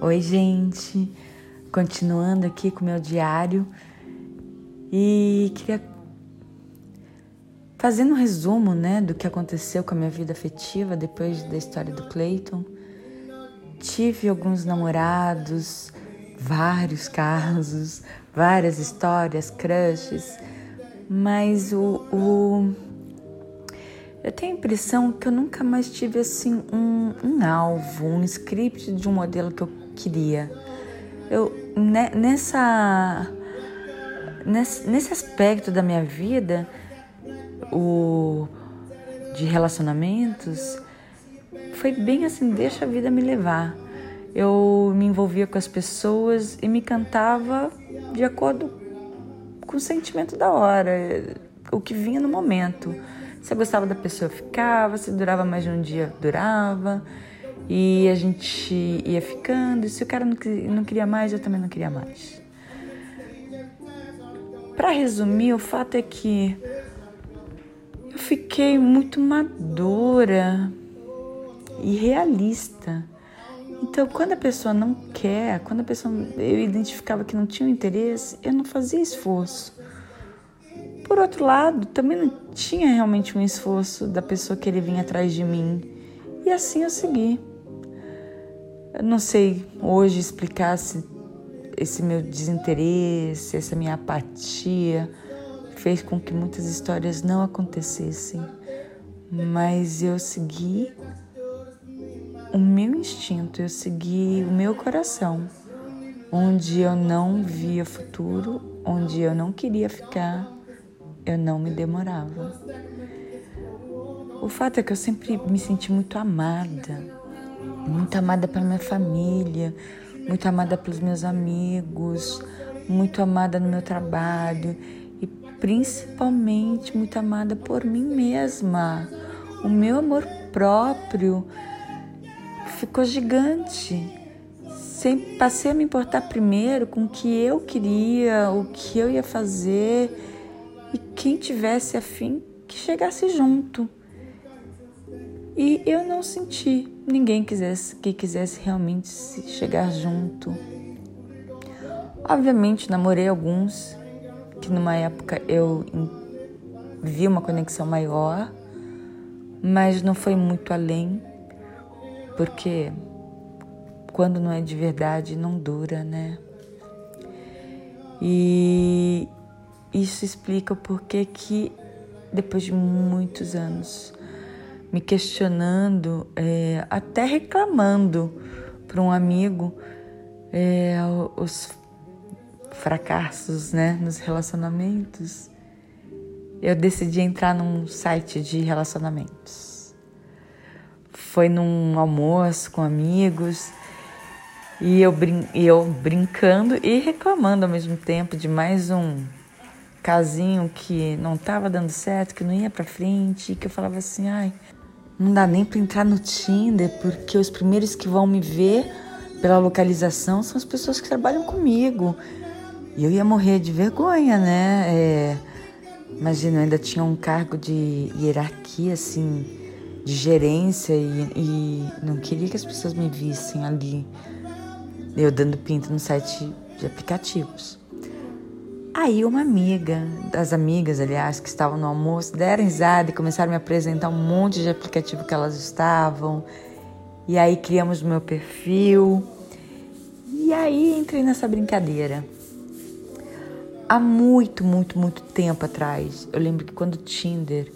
Oi, gente. Continuando aqui com meu diário e queria fazendo um resumo, né, do que aconteceu com a minha vida afetiva depois da história do Clayton. Tive alguns namorados, vários casos, várias histórias, crushes, mas o, o eu tenho a impressão que eu nunca mais tive assim um, um alvo, um script de um modelo que eu queria. Eu né, nessa, nesse, nesse aspecto da minha vida, o de relacionamentos, foi bem assim, deixa a vida me levar. Eu me envolvia com as pessoas e me cantava de acordo com o sentimento da hora, o que vinha no momento. Se eu gostava da pessoa, ficava, se durava mais de um dia, durava. E a gente ia ficando, e se o cara não queria mais, eu também não queria mais. Para resumir, o fato é que eu fiquei muito madura e realista. Então, quando a pessoa não quer, quando a pessoa eu identificava que não tinha interesse, eu não fazia esforço. Por outro lado, também não tinha realmente um esforço da pessoa querer vir atrás de mim. E assim eu segui. Eu não sei hoje explicar se esse meu desinteresse, essa minha apatia fez com que muitas histórias não acontecessem, mas eu segui o meu instinto, eu segui o meu coração, onde eu não via futuro, onde eu não queria ficar, eu não me demorava. O fato é que eu sempre me senti muito amada muito amada pela minha família, muito amada pelos meus amigos, muito amada no meu trabalho e principalmente muito amada por mim mesma. O meu amor próprio ficou gigante. Sempre passei a me importar primeiro com o que eu queria, o que eu ia fazer e quem tivesse afim que chegasse junto. E eu não senti ninguém quisesse, que quisesse realmente chegar junto. Obviamente, namorei alguns que numa época eu vi uma conexão maior, mas não foi muito além, porque quando não é de verdade não dura, né? E isso explica o porquê que depois de muitos anos me questionando, é, até reclamando para um amigo é, os fracassos né, nos relacionamentos, eu decidi entrar num site de relacionamentos. Foi num almoço com amigos e eu, brin eu brincando e reclamando ao mesmo tempo de mais um casinho que não estava dando certo, que não ia para frente, que eu falava assim, ai, não dá nem para entrar no Tinder, porque os primeiros que vão me ver pela localização são as pessoas que trabalham comigo. E eu ia morrer de vergonha, né? É, imagina, eu ainda tinha um cargo de hierarquia, assim, de gerência, e, e não queria que as pessoas me vissem ali, eu dando pinta no site de aplicativos. Aí uma amiga, das amigas, aliás, que estavam no almoço, deram risada e começaram a me apresentar um monte de aplicativo que elas estavam. E aí criamos meu perfil. E aí entrei nessa brincadeira. Há muito, muito, muito tempo atrás, eu lembro que quando o Tinder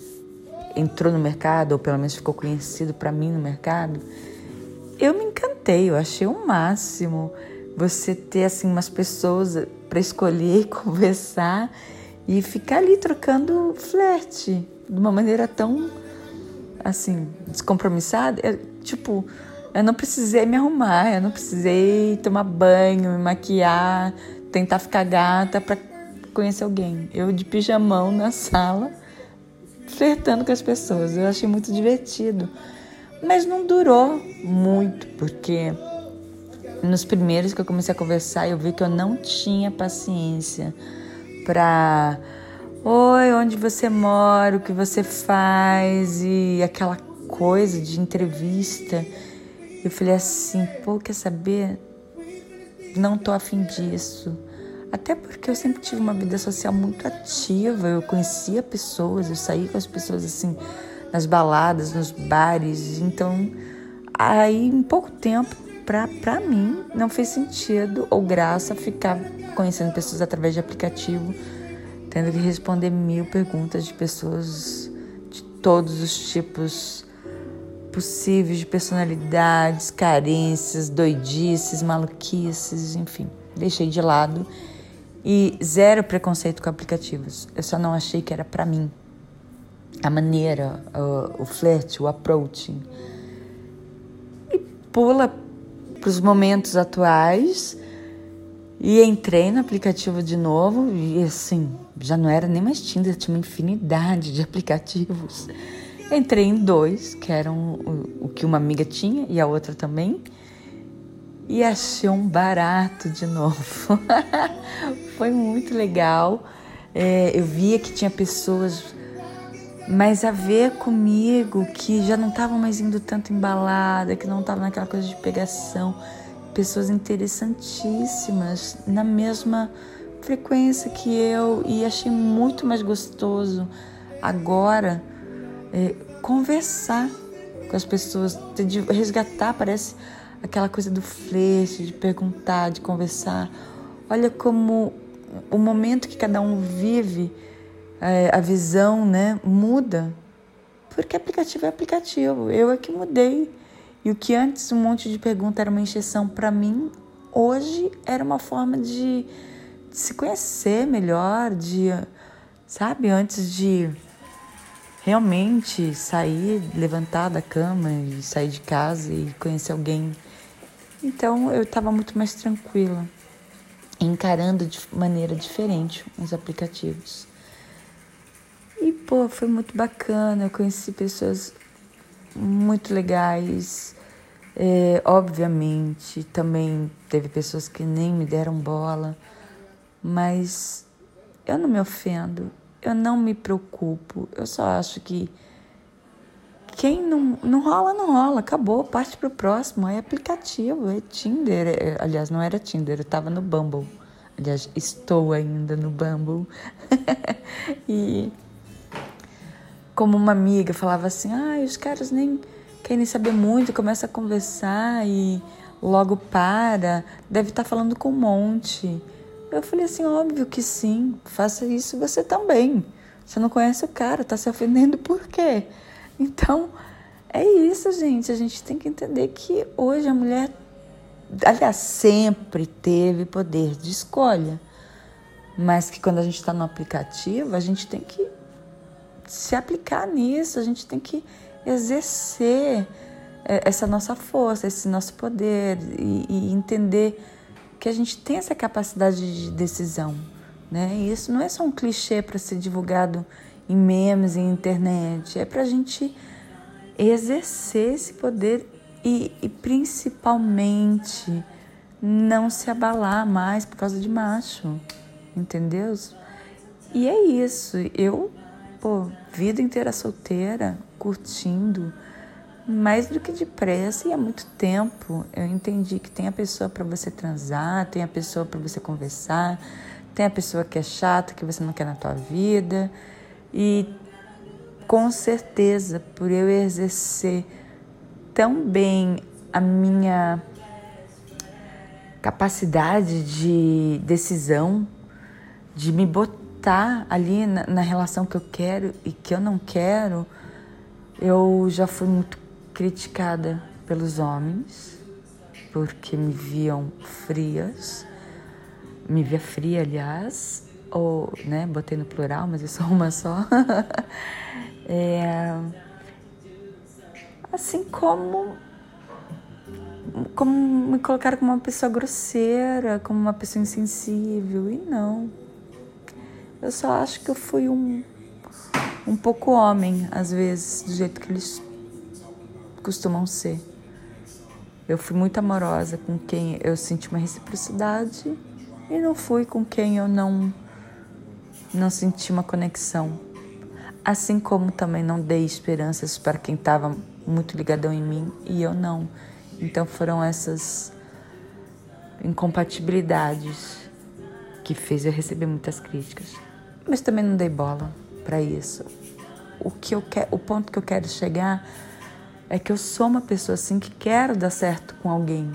entrou no mercado, ou pelo menos ficou conhecido para mim no mercado, eu me encantei, eu achei o máximo você ter assim umas pessoas para escolher, conversar e ficar ali trocando flerte de uma maneira tão assim descompromissada. Eu, tipo, eu não precisei me arrumar, eu não precisei tomar banho, me maquiar, tentar ficar gata para conhecer alguém. Eu de pijamão na sala, flertando com as pessoas. Eu achei muito divertido. Mas não durou muito, porque nos primeiros que eu comecei a conversar, eu vi que eu não tinha paciência para Oi, onde você mora, o que você faz e aquela coisa de entrevista. Eu falei assim, pô, quer saber? não tô afim disso. Até porque eu sempre tive uma vida social muito ativa, eu conhecia pessoas, eu saía com as pessoas assim nas baladas, nos bares, então aí em pouco tempo pra, mim não fez sentido ou graça ficar conhecendo pessoas através de aplicativo, tendo que responder mil perguntas de pessoas de todos os tipos possíveis de personalidades, carências, doidices, maluquices, enfim. Deixei de lado e zero preconceito com aplicativos. Eu só não achei que era para mim. A maneira, o, o flerte, o approaching. E pula para os momentos atuais e entrei no aplicativo de novo e assim, já não era nem mais Tinder, tinha uma infinidade de aplicativos. Entrei em dois, que eram o, o que uma amiga tinha e a outra também. E achei um barato de novo. Foi muito legal. É, eu via que tinha pessoas mais a ver comigo, que já não estavam mais indo tanto embalada, que não estavam naquela coisa de pegação. Pessoas interessantíssimas, na mesma frequência que eu, e achei muito mais gostoso agora é, conversar com as pessoas, de resgatar, parece aquela coisa do flerte, de perguntar, de conversar. Olha como o momento que cada um vive, a visão né, muda. Porque aplicativo é aplicativo. Eu é que mudei. E o que antes um monte de pergunta era uma encheção para mim, hoje era uma forma de, de se conhecer melhor, de, sabe, antes de realmente sair, levantar da cama e sair de casa e conhecer alguém. Então eu estava muito mais tranquila, encarando de maneira diferente os aplicativos. E pô, foi muito bacana, eu conheci pessoas muito legais. É, obviamente, também teve pessoas que nem me deram bola, mas eu não me ofendo, eu não me preocupo. Eu só acho que quem não, não rola, não rola. Acabou, parte pro próximo. É aplicativo, é Tinder. É, aliás, não era Tinder, eu tava no Bumble. Aliás, estou ainda no Bumble. e como uma amiga falava assim, ah, os caras nem querem saber muito, começa a conversar e logo para, deve estar tá falando com um monte. Eu falei assim, óbvio que sim, faça isso você também. Você não conhece o cara, tá se ofendendo por quê? Então, é isso, gente. A gente tem que entender que hoje a mulher, aliás, sempre teve poder de escolha. Mas que quando a gente está no aplicativo, a gente tem que se aplicar nisso, a gente tem que exercer é, essa nossa força, esse nosso poder e, e entender que a gente tem essa capacidade de decisão. Né? E isso não é só um clichê para ser divulgado em memes, em internet, é para a gente exercer esse poder e, e principalmente não se abalar mais por causa de macho, entendeu? E é isso. Eu, pô, vida inteira solteira, curtindo, mais do que depressa e há muito tempo eu entendi que tem a pessoa para você transar, tem a pessoa para você conversar, tem a pessoa que é chata, que você não quer na tua vida. E com certeza, por eu exercer tão bem a minha capacidade de decisão, de me botar ali na, na relação que eu quero e que eu não quero, eu já fui muito criticada pelos homens porque me viam frias, me via fria, aliás, ou, né, botei no plural, mas eu sou uma só. é, assim como como me colocaram como uma pessoa grosseira, como uma pessoa insensível, e não. Eu só acho que eu fui um, um pouco homem, às vezes, do jeito que eles costumam ser. Eu fui muito amorosa com quem eu senti uma reciprocidade e não fui com quem eu não não senti uma conexão. Assim como também não dei esperanças para quem estava muito ligadão em mim e eu não. Então foram essas incompatibilidades que fez eu receber muitas críticas. Mas também não dei bola para isso. O que eu quero, o ponto que eu quero chegar é que eu sou uma pessoa assim que quero dar certo com alguém.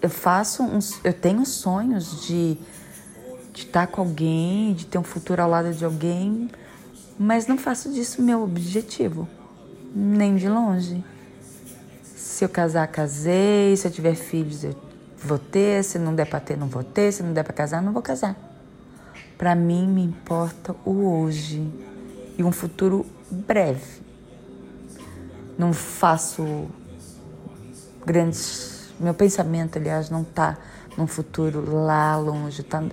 Eu faço uns, eu tenho sonhos de de estar com alguém, de ter um futuro ao lado de alguém, mas não faço disso meu objetivo, nem de longe. Se eu casar, casei, se eu tiver filhos, eu vou ter, se não der para ter, não vou ter, se não der para casar, não vou casar. Para mim me importa o hoje e um futuro breve. Não faço grandes, meu pensamento, aliás, não está num futuro lá longe, tá?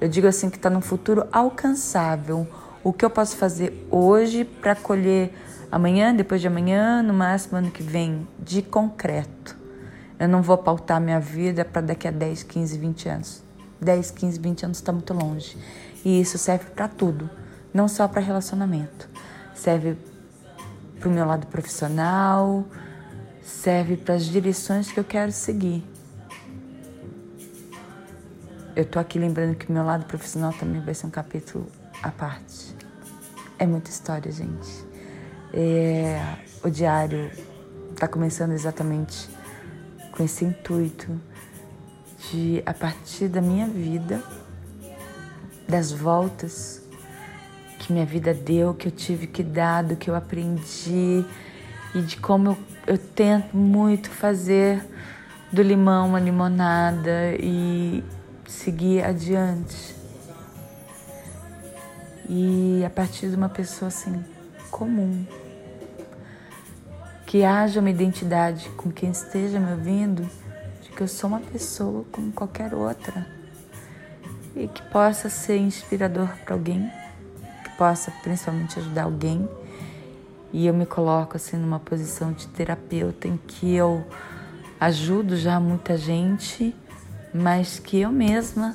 Eu digo assim que está num futuro alcançável. O que eu posso fazer hoje para colher amanhã, depois de amanhã, no máximo ano que vem, de concreto. Eu não vou pautar minha vida para daqui a 10, 15, 20 anos. 10, 15, 20 anos está muito longe. E isso serve para tudo, não só para relacionamento. Serve para o meu lado profissional, serve para as direções que eu quero seguir. Eu tô aqui lembrando que o meu lado profissional também vai ser um capítulo à parte. É muita história, gente. É, o diário está começando exatamente com esse intuito de, a partir da minha vida, das voltas que minha vida deu, que eu tive que dar, do que eu aprendi e de como eu, eu tento muito fazer do limão uma limonada e seguir adiante. E a partir de uma pessoa assim comum, que haja uma identidade com quem esteja me ouvindo, de que eu sou uma pessoa como qualquer outra e que possa ser inspirador para alguém, que possa principalmente ajudar alguém. E eu me coloco assim numa posição de terapeuta em que eu ajudo já muita gente mas que eu mesma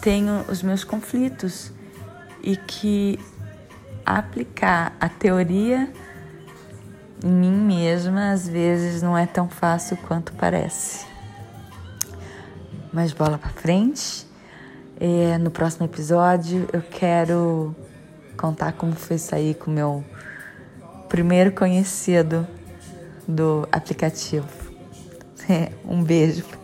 tenho os meus conflitos e que aplicar a teoria em mim mesma às vezes não é tão fácil quanto parece. Mas bola para frente. É, no próximo episódio eu quero contar como foi sair com o meu primeiro conhecido do aplicativo. Um beijo.